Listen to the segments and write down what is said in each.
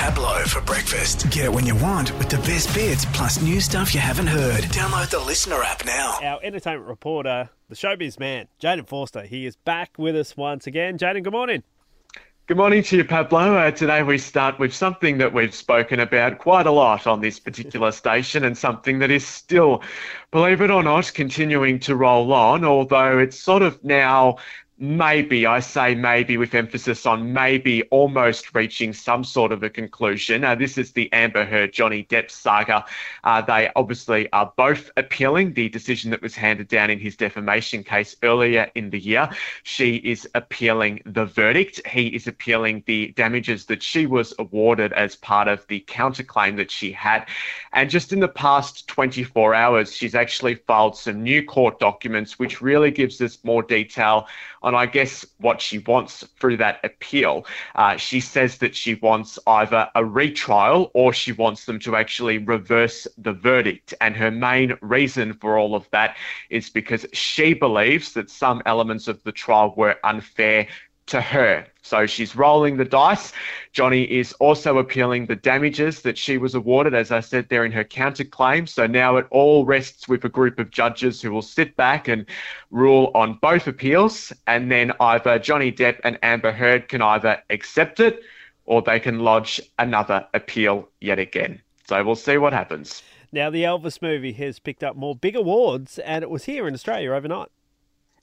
Pablo for breakfast. Get it when you want with the best bits plus new stuff you haven't heard. Download the LiSTNR app now. Our entertainment reporter, the showbiz man, Jaden Forster, he is back with us once again. Jaden, good morning. Good morning to you, Pablo. Uh, today we start with something that we've spoken about quite a lot on this particular station and something that is still, believe it or not, continuing to roll on, although it's sort of now maybe, I say maybe with emphasis on maybe almost reaching some sort of a conclusion. Uh, this is the Amber Heard Johnny Depp saga. Uh, they obviously are both appealing the decision that was handed down in his defamation case earlier in the year. She is appealing the verdict. He is appealing the damages that she was awarded as part of the counterclaim that she had. And just in the past 24 hours, she's actually filed some new court documents, which really gives us more detail I guess, what she wants through that appeal. Uh, she says that she wants either a retrial or she wants them to actually reverse the verdict. And her main reason for all of that is because she believes that some elements of the trial were unfair to her. So she's rolling the dice. Johnny is also appealing the damages that she was awarded, as I said there in her counterclaim. So now it all rests with a group of judges who will sit back and rule on both appeals. And then either Johnny Depp and Amber Heard can either accept it or they can lodge another appeal yet again. So we'll see what happens. Now, the Elvis movie has picked up more big awards, and it was here in Australia overnight.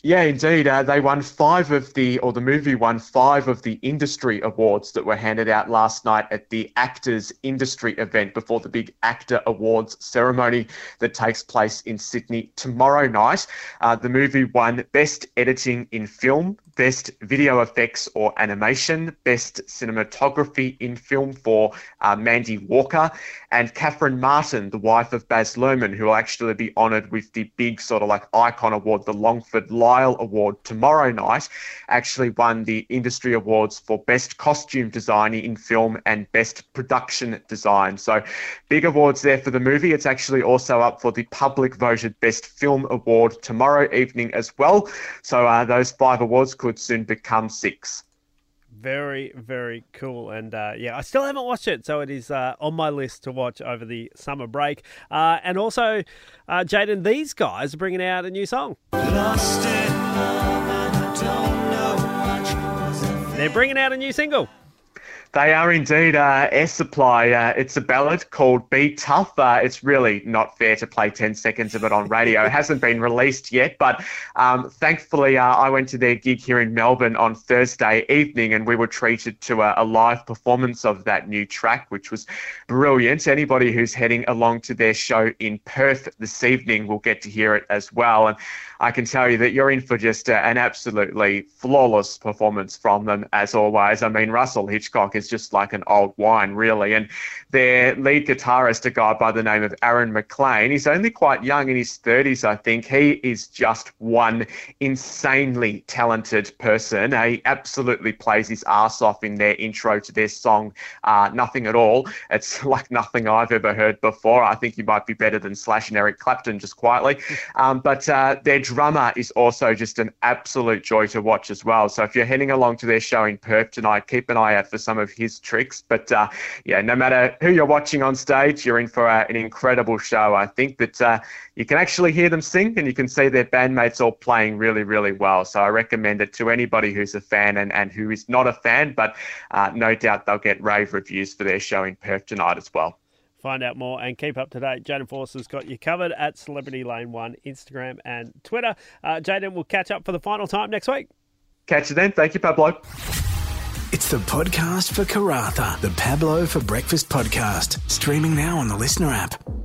Yeah, indeed. Uh, they won five of the, or the movie won five of the industry awards that were handed out last night at the Actors Industry event before the big AACTA Awards ceremony that takes place in Sydney tomorrow night. Uh, the movie won Best Editing in Film, Best Video Effects or Animation, Best Cinematography in Film for uh, Mandy Walker, and Catherine Martin, the wife of Baz Luhrmann, who will actually be honoured with the big sort of like icon award, the Longford Lyell Award tomorrow night, actually won the industry awards for Best Costume Design in Film and Best Production Design. So big awards there for the movie. It's actually also up for the public voted Best Film Award tomorrow evening as well. So uh, those five awards could soon become six. Very, very cool. And uh, yeah, I still haven't watched it, so it is uh, on my list to watch over the summer break. Uh, and also, uh, Jaden, these guys are bringing out a new song. They're bringing out a new single. They are indeed uh, Air Supply. Uh, it's a ballad called Be Tough. Uh, it's really not fair to play 10 seconds of it on radio. it hasn't been released yet, but um, thankfully, uh, I went to their gig here in Melbourne on Thursday evening and we were treated to a, a live performance of that new track, which was brilliant. Anybody who's heading along to their show in Perth this evening will get to hear it as well. And I can tell you that you're in for just a, an absolutely flawless performance from them, as always. I mean, Russell Hitchcock is just like an old wine, really. And their lead guitarist, a guy by the name of Aaron McLain, he's only quite young in his 30s, I think. He is just one insanely talented person. He absolutely plays his ass off in their intro to their song, uh, Nothing at All. It's like nothing I've ever heard before. I think he might be better than Slash and Eric Clapton, just quietly. Um, but uh, their drummer is also just an absolute joy to watch as well. So if you're heading along to their show in Perth tonight, keep an eye out for some of his tricks. But uh, yeah, no matter who you're watching on stage, you're in for uh, an incredible show. I think that uh, you can actually hear them sing and you can see their bandmates all playing really, really well. So I recommend it to anybody who's a fan and, and who is not a fan, but uh, no doubt they'll get rave reviews for their show in Perth tonight as well. Find out more and keep up to date. Jaden Forster's got you covered at Celebrity Lane 1, Instagram and Twitter. Uh, Jaden, we'll catch up for the final time next week. Catch you then. Thank you, Pablo. It's the podcast for Karratha, the Pablo for Breakfast podcast, streaming now on the LiSTNR app.